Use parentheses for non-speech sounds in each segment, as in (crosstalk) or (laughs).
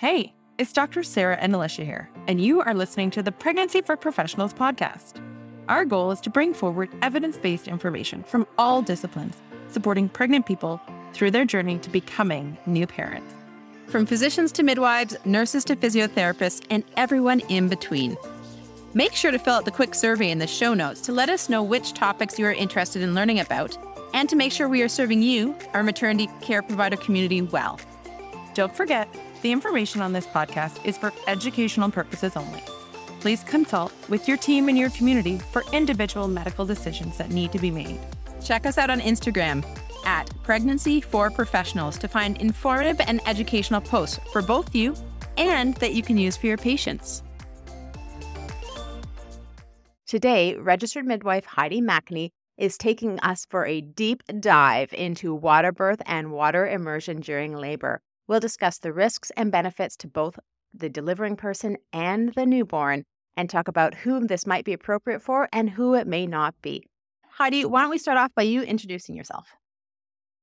Hey, it's Dr. Sarah and Alicia here, and you are listening to the Pregnancy for Professionals podcast. Our goal is to bring forward evidence based information from all disciplines, supporting pregnant people through their journey to becoming new parents. From physicians to midwives, nurses to physiotherapists, and everyone in between. Make sure to fill out the quick survey in the show notes to let us know which topics you are interested in learning about and to make sure we are serving you, our maternity care provider community, well. Don't forget, the information on this podcast is for educational purposes only. Please consult with your team and your community for individual medical decisions that need to be made. Check us out on Instagram at Pregnancy for Professionals to find informative and educational posts for both you and that you can use for your patients. Today, registered midwife Heidi Machnee is taking us for a deep dive into water birth and water immersion during labor. We'll discuss the risks and benefits to both the delivering person and the newborn and talk about whom this might be appropriate for and who it may not be. Heidi, why don't we start off by you introducing yourself?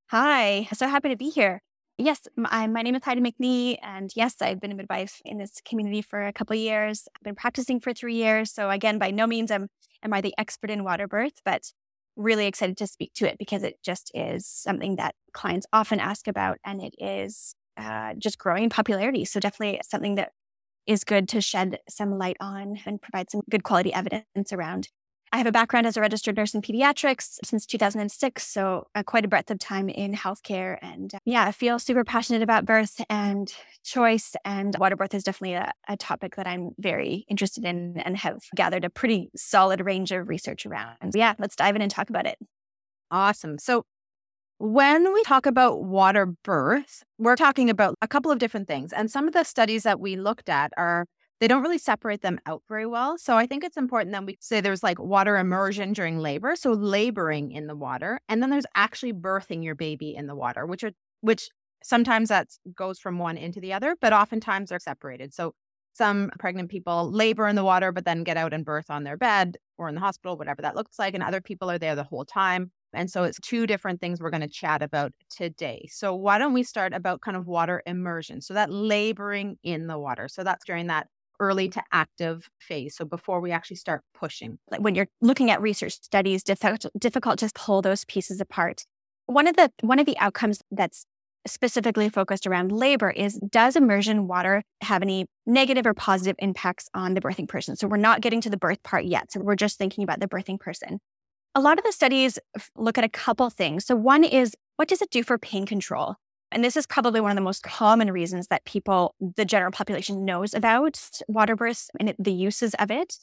Hi, so happy to be here. Yes, my, my name is Heidi Machnee, and yes, I've been a midwife in this community for a couple years. I've been practicing for three years, so again, by no means am am I the expert in water birth, but really excited to speak to it because it just is something that clients often ask about, and it is uh, just growing popularity. So definitely something that is good to shed some light on and provide some good quality evidence around. I have a background as a registered nurse in pediatrics since 2006, so uh, quite a breadth of time in healthcare. And uh, yeah, I feel super passionate about birth and choice, and water birth is definitely a, a, topic that I'm very interested in and have gathered a pretty solid range of research around. And yeah, let's dive in and talk about it. Awesome. So, when we talk about water birth, we're talking about a couple of different things. And some of the studies that we looked at are, they don't really separate them out very well. So I think it's important that we say there's like water immersion during labor. So laboring in the water. And then there's actually birthing your baby in the water, which are, which sometimes that goes from one into the other, but oftentimes they're separated. So some pregnant people labor in the water, but then get out and birth on their bed or in the hospital, whatever that looks like. And other people are there the whole time. And so it's two different things we're going to chat about today. So why don't we start about kind of water immersion? So that laboring in the water. So that's during that early to active phase. So before we actually start pushing. Like when you're looking at research studies, difficult difficult to pull those pieces apart. One of the one of the outcomes that's specifically focused around labor is does immersion water have any negative or positive impacts on the birthing person? So we're not getting to the birth part yet. So we're just thinking about the birthing person. A lot of the studies look at a couple things. So, one is what does it do for pain control? And this is probably one of the most common reasons that people, the general population, knows about water births and the uses of it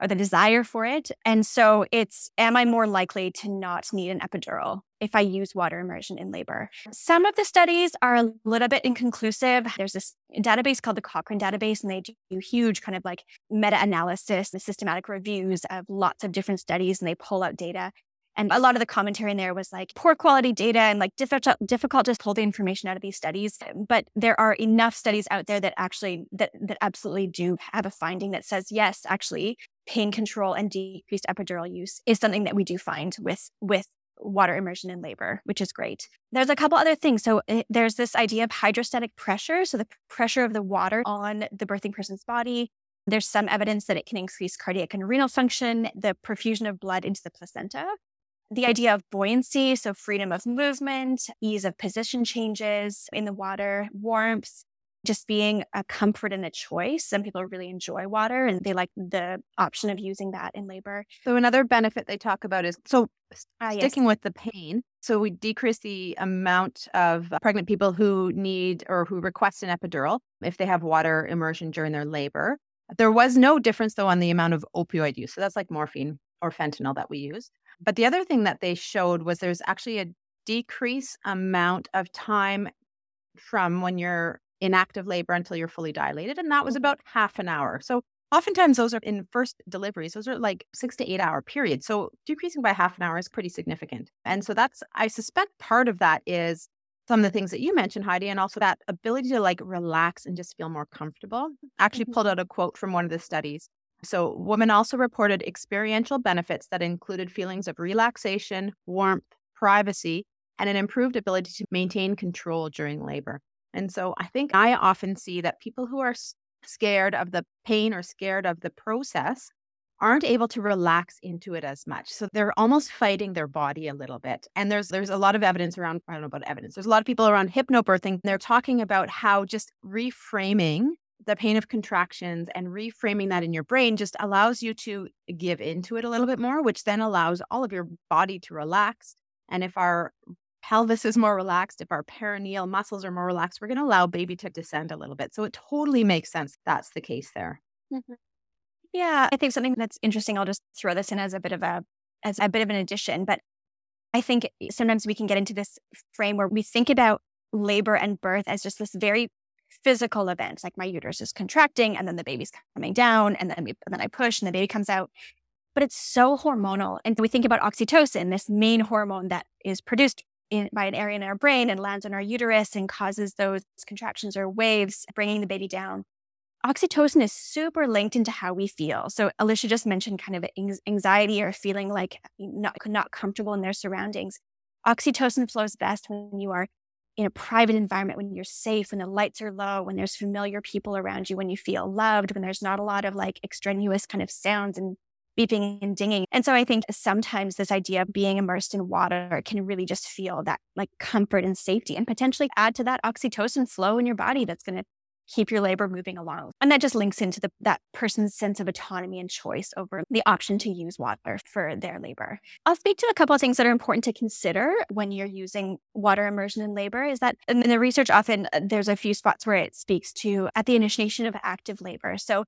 or the desire for it. And so it's, am I more likely to not need an epidural if I use water immersion in labor? Some of the studies are a little bit inconclusive. There's this database called the Cochrane database, and they do huge kind of like meta analysis and systematic reviews of lots of different studies, and they pull out data. And a lot of the commentary in there was like poor quality data and like difficult difficult to pull the information out of these studies. But there are enough studies out there that actually that that absolutely do have a finding that says yes, actually, pain control and decreased epidural use is something that we do find with with water immersion in labor, which is great. There's a couple other things. So eh, there's this idea of hydrostatic pressure, so the pressure of the water on the birthing person's body. There's some evidence that it can increase cardiac and renal function, the perfusion of blood into the placenta the idea of buoyancy, so freedom of movement, ease of position changes in the water, warmth, just being a comfort and a choice. Some people really enjoy water and they like the option of using that in labor. So, another benefit they talk about is so uh, sticking yes. with the pain. So, we decrease the amount of pregnant people who need or who request an epidural if they have water immersion during their labor. There was no difference, though, on the amount of opioid use. So, that's like morphine or fentanyl that we use. But the other thing that they showed was there's actually a decrease amount of time from when you're in active labor until you're fully dilated. And that was mm-hmm. about half an hour. So oftentimes those are in first deliveries, those are like six to eight hour periods. So decreasing by half an hour is pretty significant. And so that's, I suspect part of that is some of the things that you mentioned, Heidi, and also that ability to like relax and just feel more comfortable. Actually mm-hmm. pulled out a quote from one of the studies so, women also reported experiential benefits that included feelings of relaxation, warmth, privacy, and an improved ability to maintain control during labor. And so I think I often see that people who are scared of the pain or scared of the process aren't able to relax into it as much. So they're almost fighting their body a little bit. And there's there's a lot of evidence around I don't know about evidence. There's a lot of people around hypnobirthing. They're talking about how just reframing the pain of contractions and reframing that in your brain just allows you to give into it a little bit more, which then allows all of your body to relax. And if our pelvis is more relaxed, if our perineal muscles are more relaxed, we're going to allow baby to descend a little bit. So it totally makes sense that's the case there. Mm-hmm. Yeah, I think something that's interesting, I'll just throw this in as a bit of a as a bit of an addition, but I think sometimes we can get into this frame where we think about labor and birth as just this very physical event, like my uterus is contracting and then the baby's coming down and then we, and then I push and the baby comes out. But it's so hormonal. And we think about oxytocin, this main hormone that is produced in, by an area in our brain and lands on our uterus and causes those contractions or waves, bringing the baby down oxytocin is super linked into how we feel. So Alicia just mentioned kind of anxiety or feeling like not, not comfortable in their surroundings. Oxytocin flows best when you are in a private environment, when you're safe, when the lights are low, when there's familiar people around you, when you feel loved, when there's not a lot of like extraneous kind of sounds and beeping and dinging. And so I think sometimes this idea of being immersed in water can really just feel that like comfort and safety and potentially add to that oxytocin flow in your body that's going to keep your labor moving along. And that just links into the, that person's sense of autonomy and choice over the option to use water for their labor. I'll speak to a couple of things that are important to consider when you're using water immersion in labor is that in the research, often uh, there's a few spots where it speaks to at the initiation of active labor. So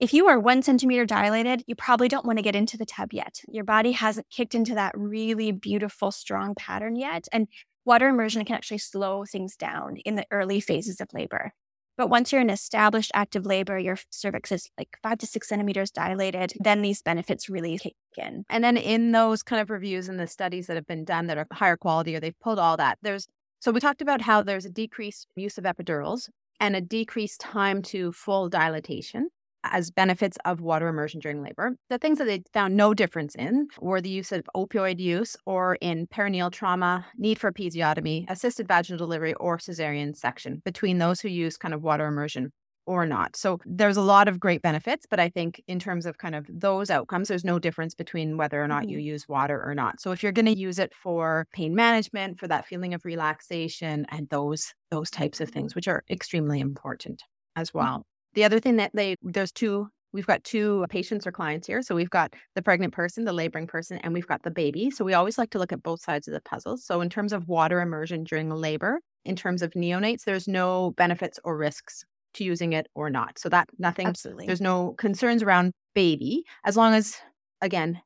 if you are one centimeter dilated, you probably don't want to get into the tub yet. Your body hasn't kicked into that really beautiful, strong pattern yet. And water immersion can actually slow things down in the early phases of labor. But once you're in established active labor, your cervix is like five to six centimeters dilated, then these benefits really kick in. And then in those kind of reviews and the studies that have been done that are higher quality or they've pulled all that, there's so we talked about how there's a decreased use of epidurals and a decreased time to full dilatation as benefits of water immersion during labor. The things that they found no difference in were the use of opioid use or in perineal trauma, need for episiotomy, assisted vaginal delivery, or cesarean section between those who use kind of water immersion or not. So there's a lot of great benefits, but I think in terms of kind of those outcomes, there's no difference between whether or not mm-hmm. you use water or not. So if you're going to use it for pain management, for that feeling of relaxation and those those types of things, which are extremely important as mm-hmm. well. The other thing that they, there's two, we've got two patients or clients here. So we've got the pregnant person, the laboring person, and we've got the baby. So we always like to look at both sides of the puzzle. So in terms of water immersion during labor, in terms of neonates, there's no benefits or risks to using it or not. So that nothing, Absolutely. there's no concerns around baby as long as, again,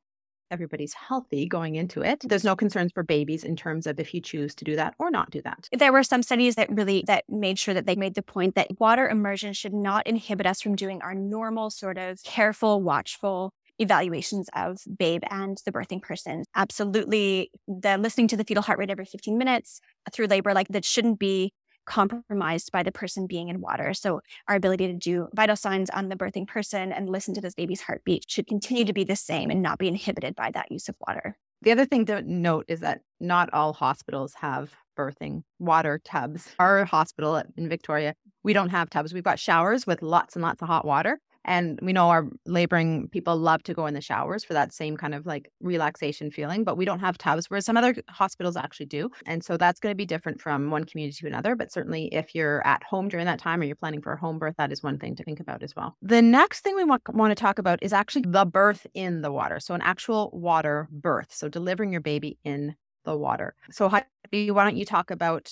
everybody's healthy going into it. There's no concerns for babies in terms of if you choose to do that or not do that. There were some studies that really that made sure that they made the point that water immersion should not inhibit us from doing our normal sort of careful, watchful evaluations of babe and the birthing person. Absolutely the listening to the fetal heart rate every 15 minutes through labor like that shouldn't be compromised by the person being in water. So our ability to do vital signs on the birthing person and listen to this baby's heartbeat should continue to be the same and not be inhibited by that use of water. The other thing to note is that not all hospitals have birthing water tubs. Our hospital in Victoria, we don't have tubs. We've got showers with lots and lots of hot water. And we know our laboring people love to go in the showers for that same kind of like relaxation feeling, but we don't have tubs, whereas some other hospitals actually do. And so that's going to be different from one community to another. But certainly if you're at home during that time or you're planning for a home birth, that is one thing to think about as well. The next thing we want, want to talk about is actually the birth in the water. So an actual water birth. So delivering your baby in the water. So why don't you talk about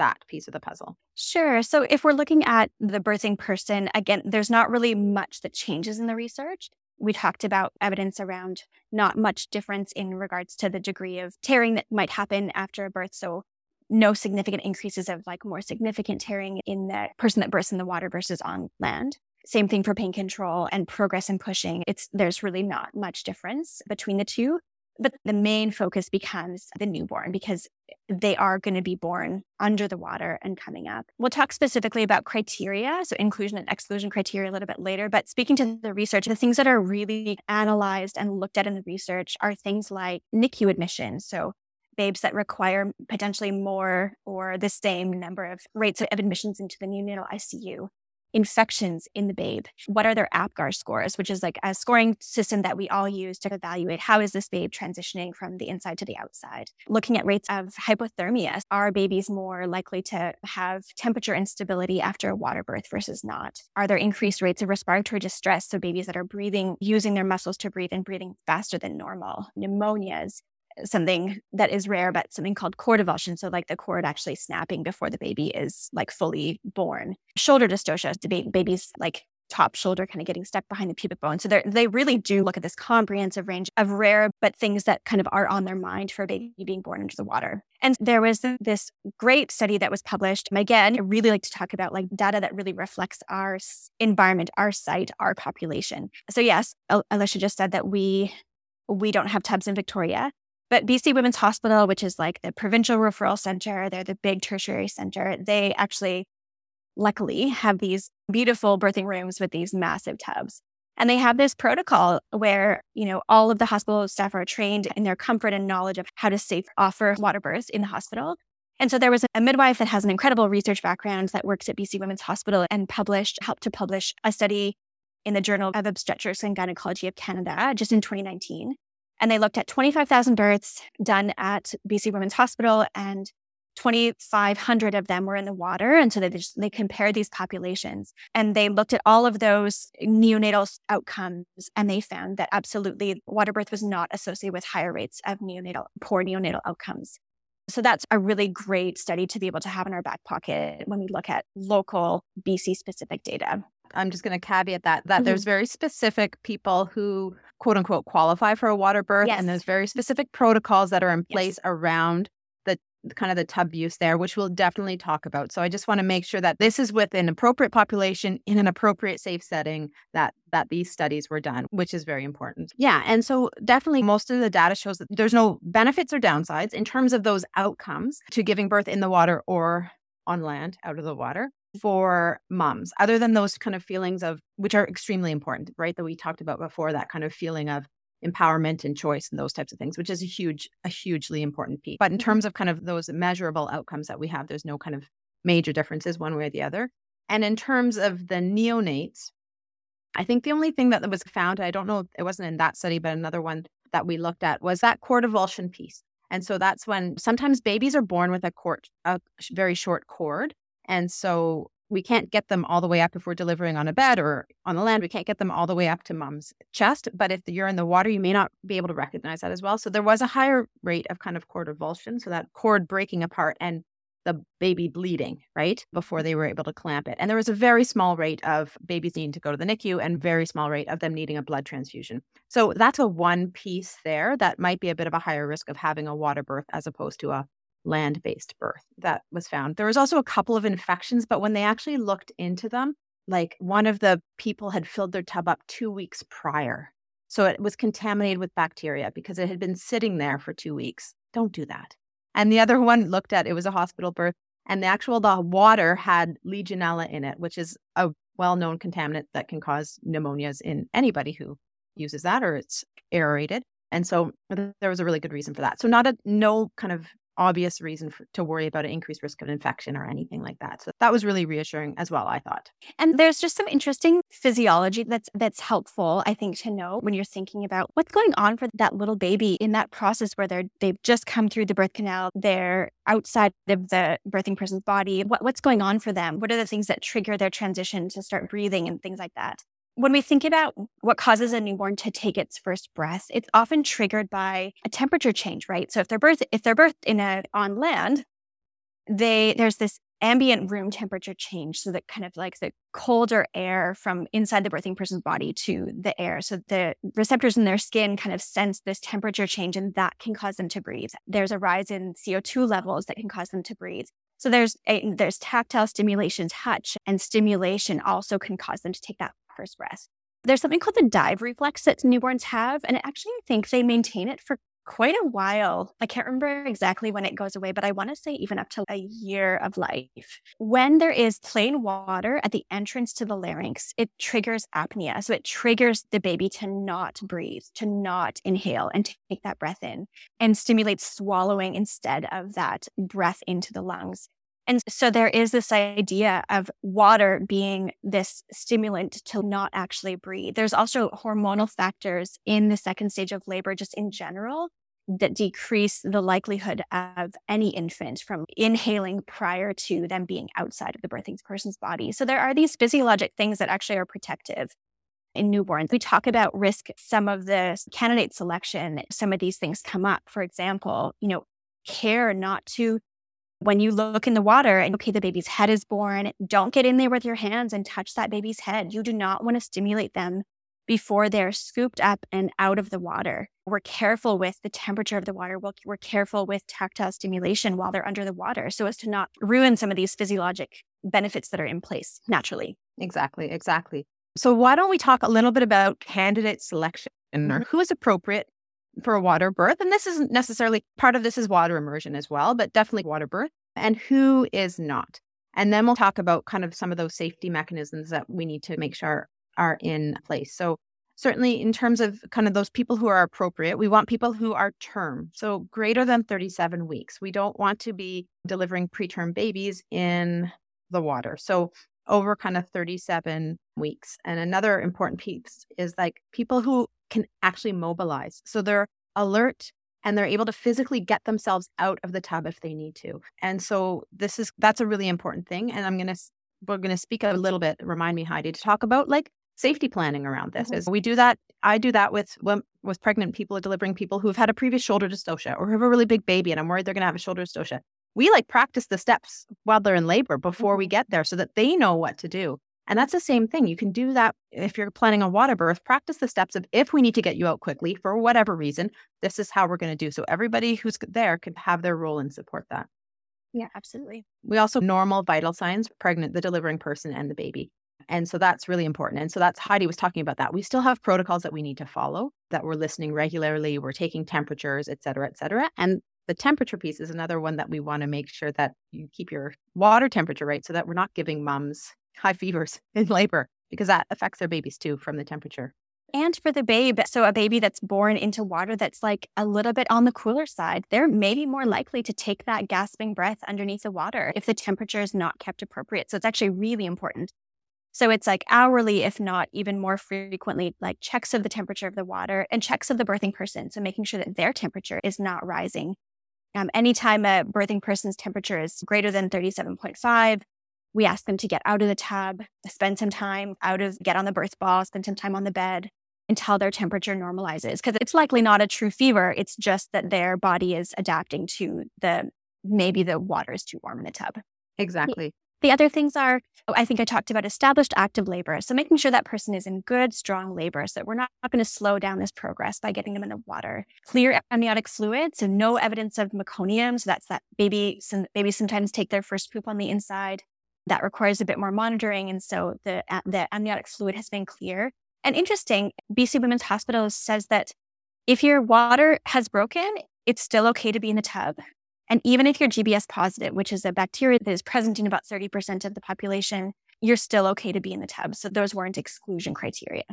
that piece of the puzzle? Sure. So if we're looking at the birthing person, again, there's not really much that changes in the research. We talked about evidence around not much difference in regards to the degree of tearing that might happen after a birth. So no significant increases of like more significant tearing in the person that births in the water versus on land. Same thing for pain control and progress in pushing. It's there's really not much difference between the two. But the main focus becomes the newborn because they are going to be born under the water and coming up. We'll talk specifically about criteria, so inclusion and exclusion criteria a little bit later. But speaking to the research, the things that are really analyzed and looked at in the research are things like NICU admission. So babes that require potentially more or the same number of rates of admissions into the neonatal ICU infections in the babe? What are their APGAR scores, which is like a scoring system that we all use to evaluate how is this babe transitioning from the inside to the outside? Looking at rates of hypothermia, are babies more likely to have temperature instability after a water birth versus not? Are there increased rates of respiratory distress? So babies that are breathing, using their muscles to breathe and breathing faster than normal, pneumonias, something that is rare, but something called cord avulsion. So, like the cord actually snapping before the baby is like fully born. Shoulder dystocia, the baby's like top shoulder kind of getting stuck behind the pubic bone. So they really do look at this comprehensive range of rare, but things that kind of are on their mind for a baby being born into the water. And there was this great study that was published. Again, I really like to talk about like data that really reflects our environment, our site, our population. So yes, Alicia just said that we we don't have tubs in Victoria. But BC Women's Hospital, which is like the provincial referral center, they're the big tertiary center, they actually, luckily, have these beautiful birthing rooms with these massive tubs. And they have this protocol where, you know, all of the hospital staff are trained in their comfort and knowledge of how to safe offer water births in the hospital. And so there was a midwife that has an incredible research background that works at BC Women's Hospital and published, helped to publish a study in the Journal of Obstetrics and Gynecology of Canada just in 2019 and they looked at 25,000 births done at BC Women's Hospital, and 2,500 of them were in the water. And so they just, they compared these populations and they looked at all of those neonatal outcomes and they found that absolutely water birth was not associated with higher rates of neonatal, poor neonatal outcomes. So that's a really great study to be able to have in our back pocket when we look at local BC specific data. I'm just going to caveat that that mm-hmm. there's very specific people who quote unquote qualify for a water birth yes. and there's very specific protocols that are in place yes. around the kind of the tub use there which we'll definitely talk about. So I just want to make sure that this is with an appropriate population in an appropriate safe setting that that these studies were done, which is very important. Yeah, and so definitely most of the data shows that there's no benefits or downsides in terms of those outcomes to giving birth in the water or on land out of the water for moms, other than those kind of feelings of, which are extremely important, right? That we talked about before, that kind of feeling of empowerment and choice and those types of things, which is a huge, a hugely important piece. But in mm-hmm. terms of kind of those measurable outcomes that we have, there's no kind of major differences one way or the other. And in terms of the neonates, I think the only thing that was found, I don't know, it wasn't in that study, but another one that we looked at was that cord avulsion piece. And so that's when sometimes babies are born with a cord, a very short cord. And so we can't get them all the way up if we're delivering on a bed or on the land. We can't get them all the way up to mom's chest. But if you're in the water, you may not be able to recognize that as well. So there was a higher rate of kind of cord avulsion. So that cord breaking apart and the baby bleeding, right? Before they were able to clamp it. And there was a very small rate of babies needing to go to the NICU and very small rate of them needing a blood transfusion. So that's a one piece there that might be a bit of a higher risk of having a water birth as opposed to a land based birth that was found. There was also a couple of infections, but when they actually looked into them, like one of the people had filled their tub up two weeks prior. So it was contaminated with bacteria because it had been sitting there for two weeks. Don't do that. And the other (laughs) one looked at it was a hospital birth, and the actual the water had Legionella in it, which is a well-known contaminant that can cause pneumonias in anybody who uses that or it's aerated. And so there was a really good reason for that. So not a no kind of obvious reason for, to worry about an increased risk of infection or anything like that. So that was really reassuring as well, I thought. And there's just some interesting physiology that's that's helpful, I think, to know when you're thinking about what's going on for that little baby in that process where they're they've just come through the birth canal, they're outside of the birthing person's body. What, what's going on for them? What are the things that trigger their transition to start breathing and things like that? When we think about what causes a newborn to take its first breath, it's often triggered by a temperature change, right? So if they're birthed, if they're birthed in a on land, they there's this ambient room temperature change. So that kind of like the colder air from inside the birthing person's body to the air. So the receptors in their skin kind of sense this temperature change and that can cause them to breathe. There's a rise in CO2 levels that can cause them to breathe. So there's a, there's tactile stimulation, touch, and stimulation also can cause them to take that breath. There's something called the dive reflex that newborns have, and actually, I think they maintain it for quite a while. I can't remember exactly when it goes away, but I want to say even up to a year of life. When there is plain water at the entrance to the larynx, it triggers apnea. So it triggers the baby to not breathe, to not inhale and to take that breath in and stimulates swallowing instead of that breath into the lungs. And so there is this idea of water being this stimulant to not actually breathe. There's also hormonal factors in the second stage of labor, just in general, that decrease the likelihood of any infant from inhaling prior to them being outside of the birthing person's body. So there are these physiologic things that actually are protective in newborns. We talk about risk, some of the candidate selection, some of these things come up. For example, you know, care not to when you look in the water and okay, the baby's head is born, don't get in there with your hands and touch that baby's head. You do not want to stimulate them before they're scooped up and out of the water. We're careful with the temperature of the water. We're careful with tactile stimulation while they're under the water so as to not ruin some of these physiologic benefits that are in place naturally. Exactly, exactly. So, why don't we talk a little bit about candidate selection mm-hmm. who is appropriate for a water birth. And this isn't necessarily part of this is water immersion as well, but definitely water birth and who is not. And then we'll talk about kind of some of those safety mechanisms that we need to make sure are in place. So, certainly in terms of kind of those people who are appropriate, we want people who are term, so greater than 37 weeks. We don't want to be delivering preterm babies in the water. So, over kind of 37 weeks. And another important piece is like people who can actually mobilize. So they're alert and they're able to physically get themselves out of the tub if they need to. And so this is that's a really important thing and I'm to we're going to speak a little bit remind me Heidi to talk about like safety planning around this. Mm-hmm. Is we do that I do that with with pregnant people delivering people who've had a previous shoulder dystocia or have a really big baby and I'm worried they're going to have a shoulder dystocia. We like practice the steps while they're in labor before we mm-hmm. get there so that they know what to do. And that's the same thing. You can do that if you're planning a water birth, practice the steps of if we need to get you out quickly for whatever reason, this is how we're going to do. So everybody who's there can have their role and support that. Yeah, absolutely. We also normal vital signs, pregnant, the delivering person and the baby. And so that's really important. And so that's Heidi was talking about that. We still have protocols that we need to follow, that we're listening regularly, we're taking temperatures, et cetera, et cetera. And the temperature piece is another one that we want to make sure that you keep your water temperature right so that we're not giving mums high fevers (laughs) in labor because that affects their babies too from the temperature. And for the babe, so a baby that's born into water that's like a little bit on the cooler side, they're maybe more likely to take that gasping breath underneath the water if the temperature is not kept appropriate. So it's actually really important. So it's like hourly, if not even more frequently, like checks of the temperature of the water and checks of the birthing person. So making sure that their temperature is not rising. Um, anytime a birthing person's temperature is greater than 37.5, we ask them to get out of the tub, spend some time out of, get on the birth ball, spend some time on the bed until their temperature normalizes. Because it's likely not a true fever. It's just that their body is adapting to the, maybe the water is too warm in the tub. Exactly. The other things are, oh, I think I talked about established active labor. So making sure that person is in good, strong labor so that we're not, not going to slow down this progress by getting them in the water. Clear amniotic fluid, so no evidence of meconium. So that's that baby, some babies sometimes take their first poop on the inside that requires a bit more monitoring. And so the, the amniotic fluid has been clear. And interesting, BC Women's Hospital says that if your water has broken, it's still okay to be in the tub. And even if you're GBS positive, which is a bacteria that is present in about 30% of the population, you're still okay to be in the tub. So those weren't exclusion criteria.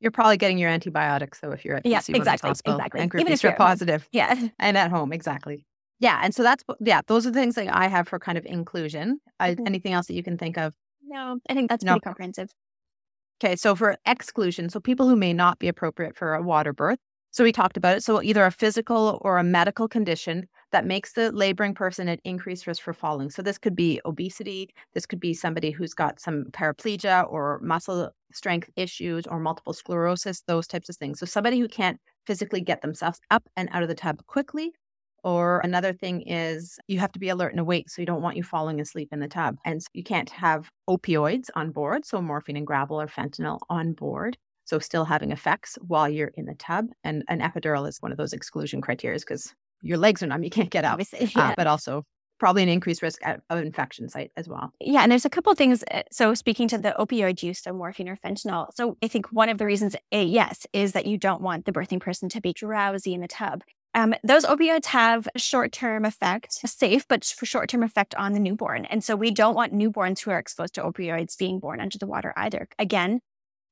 You're probably getting your antibiotics, though, if you're at yeah, BC exactly, Hospital exactly. and group Even if you're positive, yeah, and at home, exactly. Yeah. And so that's, yeah, those are the things that I have for kind of inclusion. Mm-hmm. anything else that you can think of? No, I think that's no. pretty comprehensive. Okay. So for exclusion, so people who may not be appropriate for a water birth. So we talked about it. So either a physical or a medical condition that makes the laboring person at increased risk for falling. So this could be obesity. This could be somebody who's got some paraplegia or muscle strength issues or multiple sclerosis, those types of things. So somebody who can't physically get themselves up and out of the tub quickly or another thing is you have to be alert and awake. So you don't want you falling asleep in the tub. And so you can't have opioids on board. So morphine and Gravol or fentanyl on board. So still having effects while you're in the tub. And an epidural is one of those exclusion criteria because your legs are numb. You can't get out. (laughs) Uh, yeah. Uh, but also probably an increased risk of infection site as well. Yeah, and there's a couple things. Uh, so speaking to the opioid use, so morphine or fentanyl. So I think one of the reasons, a, yes, is that you don't want the birthing person to be drowsy in the tub. Um, those opioids have short term effect, safe, but for short term effect on the newborn. And so we don't want newborns who are exposed to opioids being born under the water either. Again,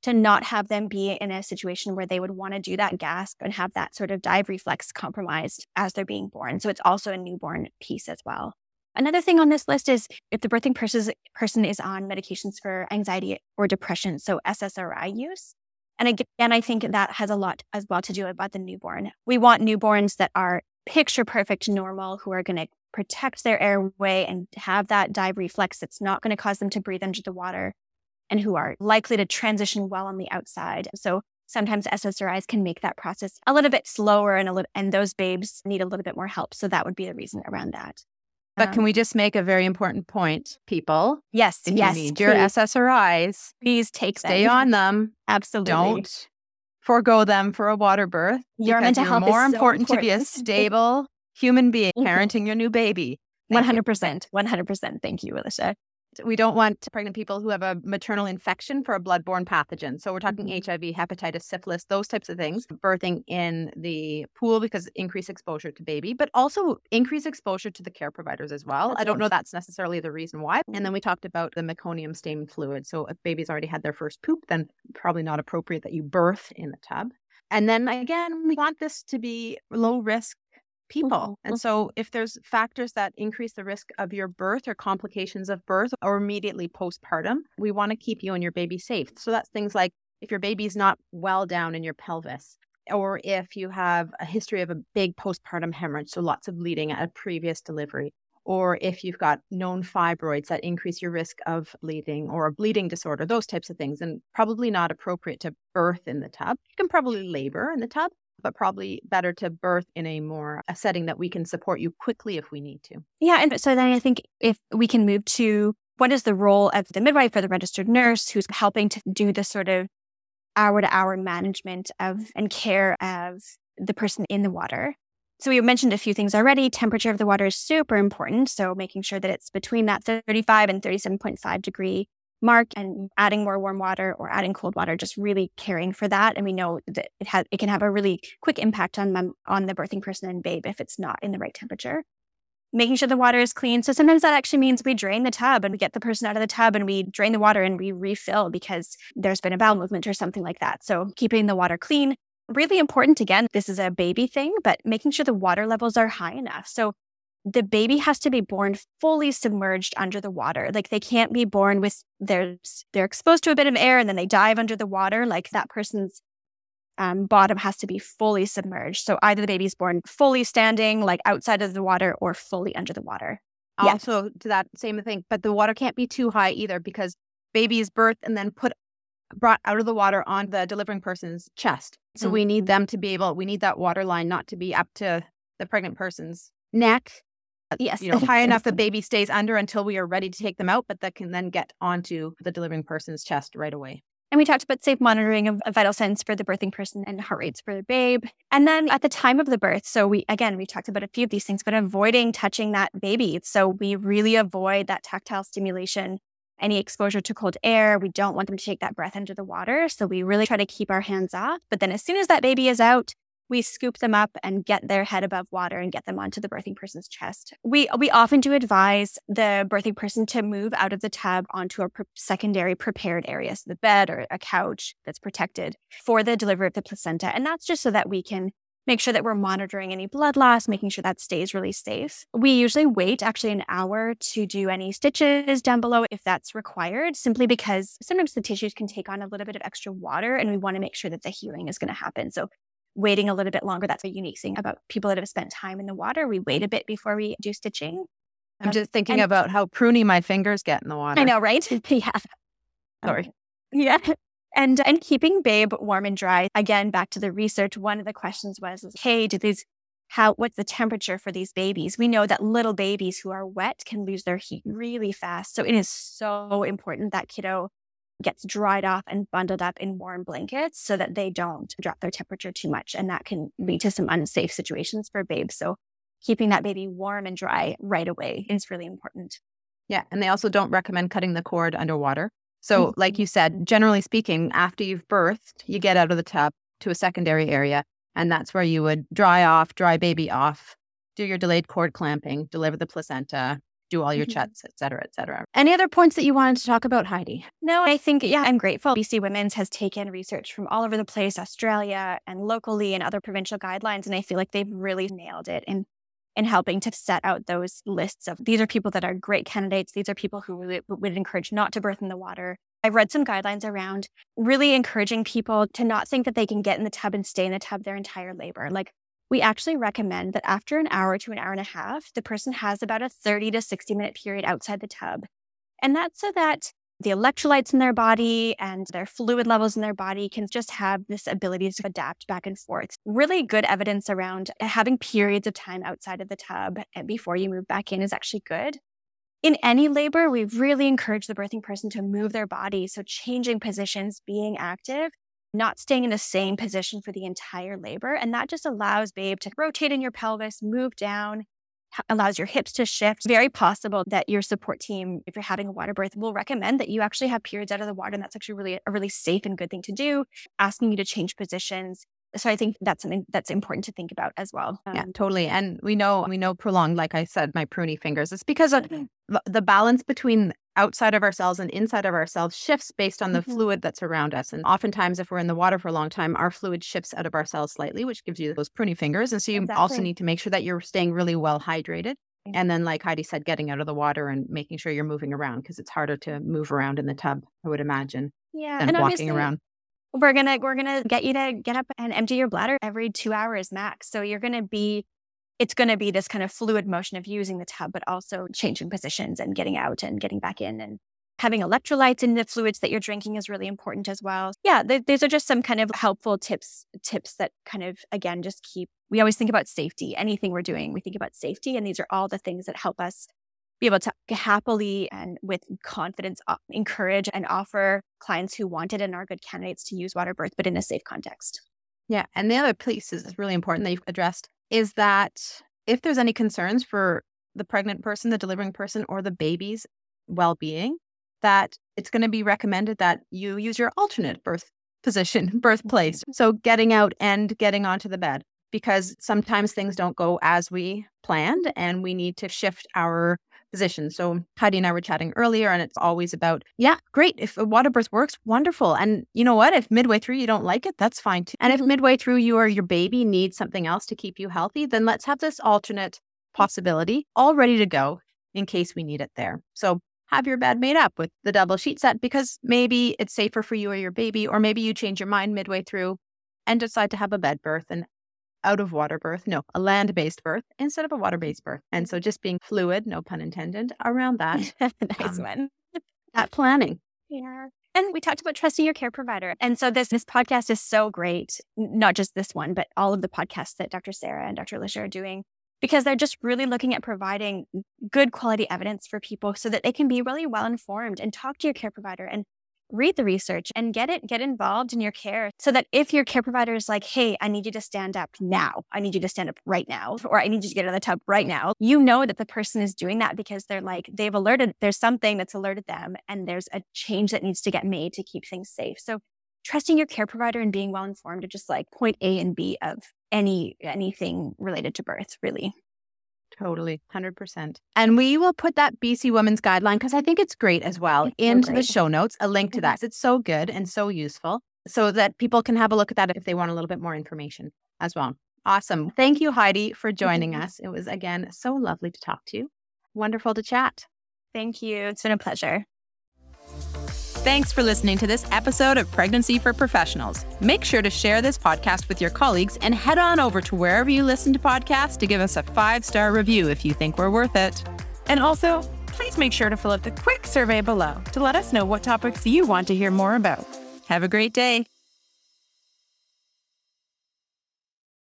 to not have them be in a situation where they would want to do that gasp and have that sort of dive reflex compromised as they're being born. So it's also a newborn piece as well. Another thing on this list is if the birthing person is on medications for anxiety or depression, so SSRI use. And again, I think that has a lot as well to do about the newborn. We want newborns that are picture perfect normal, who are going to protect their airway and have that dive reflex that's not going to cause them to breathe under the water and who are likely to transition well on the outside. So sometimes SSRIs can make that process a little bit slower and a little, and those babes need a little bit more help. So that would be the reason around that. But um, can we just make a very important point, people? Yes, if yes. You need your SSRIs. Please take stay them. on them. (laughs) Absolutely. Don't forego them for a water birth. Your mental health more is important, so important to be a (laughs) stable human being mm-hmm. parenting your new baby. One hundred percent. One hundred percent. Thank you, Alicia we don't want pregnant people who have a maternal infection for a bloodborne pathogen. So we're talking mm-hmm. HIV, hepatitis, syphilis, those types of things, birthing in the pool because increased exposure to baby, but also increased exposure to the care providers as well. That's I don't know that's necessarily the reason why. And then we talked about the meconium stained fluid. So if baby's already had their first poop, then probably not appropriate that you birth in the tub. And then again, we want this to be low risk people. Mm-hmm. And so, if there's factors that increase the risk of your birth or complications of birth or immediately postpartum, we want to keep you and your baby safe. So, that's things like if your baby's not well down in your pelvis, or if you have a history of a big postpartum hemorrhage, so lots of bleeding at a previous delivery, or if you've got known fibroids that increase your risk of bleeding or a bleeding disorder, those types of things, and probably not appropriate to birth in the tub. You can probably labor in the tub, but probably better to birth in a more a setting that we can support you quickly if we need to. Yeah, and so then I think if we can move to what is the role of the midwife or the registered nurse who's helping to do the sort of hour to hour management of and care of the person in the water. So we mentioned a few things already. Temperature of the water is super important. So making sure that it's between that 35 and 37.5 degree mark and adding more warm water or adding cold water, just really caring for that. And we know that it has it can have a really quick impact on on the birthing person and babe if it's not in the right temperature. Making sure the water is clean. So sometimes that actually means we drain the tub and we get the person out of the tub and we drain the water and we refill because there's been a bowel movement or something like that. So keeping the water clean, really important. Again, this is a baby thing, but making sure the water levels are high enough. So the baby has to be born fully submerged under the water. Like they can't be born with their they're exposed to a bit of air and then they dive under the water. Like that person's um, bottom has to be fully submerged. So either the baby's born fully standing, like outside of the water, or fully under the water. Also, to that same thing, but the water can't be too high either because baby is birthed and then put brought out of the water on the delivering person's chest. So mm-hmm. we need them to be able. We need that water line not to be up to the pregnant person's neck Uh, yes. you know, high enough the baby stays under until we are ready to take them out, but that can then get onto the delivering person's chest right away. And we talked about safe monitoring of, of, vital signs for the birthing person and heart rates for the babe. And then at the time of the birth, so we, again, we talked about a few of these things, but avoiding touching that baby. So we really avoid that tactile stimulation, any exposure to cold air. We don't want them to take that breath under the water. So we really try to keep our hands off. But then as soon as that baby is out, we scoop them up and get their head above water and get them onto the birthing person's chest. We we often do advise the birthing person to move out of the tub onto a pre- secondary prepared area, so the bed or a couch that's protected for the delivery of the placenta, and that's just so that we can make sure that we're monitoring any blood loss, making sure that stays really safe. We usually wait actually an hour to do any stitches down below if that's required, simply because sometimes the tissues can take on a little bit of extra water and we want to make sure that the healing is going to happen. So waiting a little bit longer. That's a unique thing about people that have spent time in the water. We wait a bit before we do stitching. I'm um, just thinking and, about how pruny my fingers get in the water. I know, right? (laughs) yeah. Sorry. Um, yeah. And and keeping babe warm and dry. Again, back to the research. One of the questions was, hey, do these how what's the temperature for these babies? We know that little babies who are wet can lose their heat really fast. So it is so important that kiddo gets dried off and bundled up in warm blankets so that they don't drop their temperature too much. And that can lead to some unsafe situations for babes. So keeping that baby warm and dry right away is really important. Yeah. And they also don't recommend cutting the cord underwater. So, mm-hmm. like you said, generally speaking, after you've birthed, you get out of the tub to a secondary area. And that's where you would dry off, dry baby off, do your delayed cord clamping, deliver the placenta, do all your mm-hmm. checks, et cetera, et cetera. Any other points that you wanted to talk about, Heidi? No, I think, yeah, I'm grateful. BC Women's has taken research from all over the place, Australia and locally and other provincial guidelines. And I feel like they've really nailed it in, in helping to set out those lists of these are people that are great candidates. These are people who really would encourage not to birth in the water. I've read some guidelines around really encouraging people to not think that they can get in the tub and stay in the tub their entire labor. Like we actually recommend that after an hour to an hour and a half, the person has about a 30 to 60 minute period outside the tub. And that's so that the electrolytes in their body and their fluid levels in their body can just have this ability to adapt back and forth. Really good evidence around having periods of time outside of the tub before you move back in is actually good. In any labor, we really encourage the birthing person to move their body. So changing positions, being active not staying in the same position for the entire labor. And that just allows babe to rotate in your pelvis, move down, allows your hips to shift. Very possible that your support team, if you're having a water birth, will recommend that you actually have periods out of the water. And that's actually really a really safe and good thing to do, asking you to change positions. So I think that's something that's important to think about as well. Um, yeah, totally. And we know we know prolonged, like I said, my pruny fingers. It's because of mm-hmm. the balance between outside of ourselves and inside of ourselves shifts based on the mm-hmm. fluid that's around us. And oftentimes, if we're in the water for a long time, our fluid shifts out of our cells slightly, which gives you those pruny fingers. And so you exactly. also need to make sure that you're staying really well hydrated. And then, like Heidi said, getting out of the water and making sure you're moving around because it's harder to move around in the tub, I would imagine. Yeah. And walking around. We're gonna we're gonna get you to get up and empty your bladder every two hours max. So you're gonna be it's going to be this kind of fluid motion of using the tub, but also changing positions and getting out and getting back in and having electrolytes in the fluids that you're drinking is really important as well. Yeah, th- these are just some kind of helpful tips tips that kind of again just keep we always think about safety. Anything we're doing, we think about safety and these are all the things that help us be able to happily and with confidence uh, encourage and offer clients who want it and are good candidates to use water birth but in a safe context. Yeah, and the other piece is really important that you've addressed is that if there's any concerns for the pregnant person, the delivering person, or the baby's well being, that it's going to be recommended that you use your alternate birth (laughs) position, birthplace. Mm-hmm. So getting out and getting onto the bed, because sometimes things don't go as we planned and we need to shift our position. So Heidi and I were chatting earlier, and it's always about, yeah, great. If a water birth works, wonderful. And you know what? If midway through you don't like it, that's fine too. And if mm-hmm. midway through you or your baby needs something else to keep you healthy, then let's have this alternate possibility all ready to go in case we need it there. So have your bed made up with the double sheet set because maybe it's safer for you or your baby, or maybe you change your mind midway through and decide to have a bed birth. And out of water birth, no, a land based birth instead of a water based birth. And so just being fluid, no pun intended, around (laughs) that. nice um, one. that planning. Yeah. And we talked about trusting your care provider. And so this this podcast is so great, not just this one, but all of the podcasts that Dr. Sarah and Dr. Alicia are doing because they're just really looking at providing good quality evidence for people so that they can be really well informed and talk to your care provider and read the research and get it, get involved in your care so that if your care provider is like, Hey, I need you to stand up now. I need you to stand up right now, or I need you to get out of the tub right now. You know that the person is doing that because they're like, they've alerted, there's something that's alerted them and there's a change that needs to get made to keep things safe. So trusting your care provider and being well informed are just like point A and B of any, anything related to birth, really. Totally, 100%. And we will put that BC Women's Guideline, because I think it's great as well, it's into so the show notes, a link to mm-hmm. that. It's so good and so useful so that people can have a look at that if they want a little bit more information as well. Awesome. Thank you, Heidi, for joining us. It was, again, so lovely to talk to you. Wonderful to chat. Thank you. It's been a pleasure. Thanks for listening to this episode of Pregnancy for Professionals. Make sure to share this podcast with your colleagues and head on over to wherever you listen to podcasts to give us a five star review if you think we're worth it. And also, please make sure to fill out the quick survey below to let us know what topics you want to hear more about. Have a great day.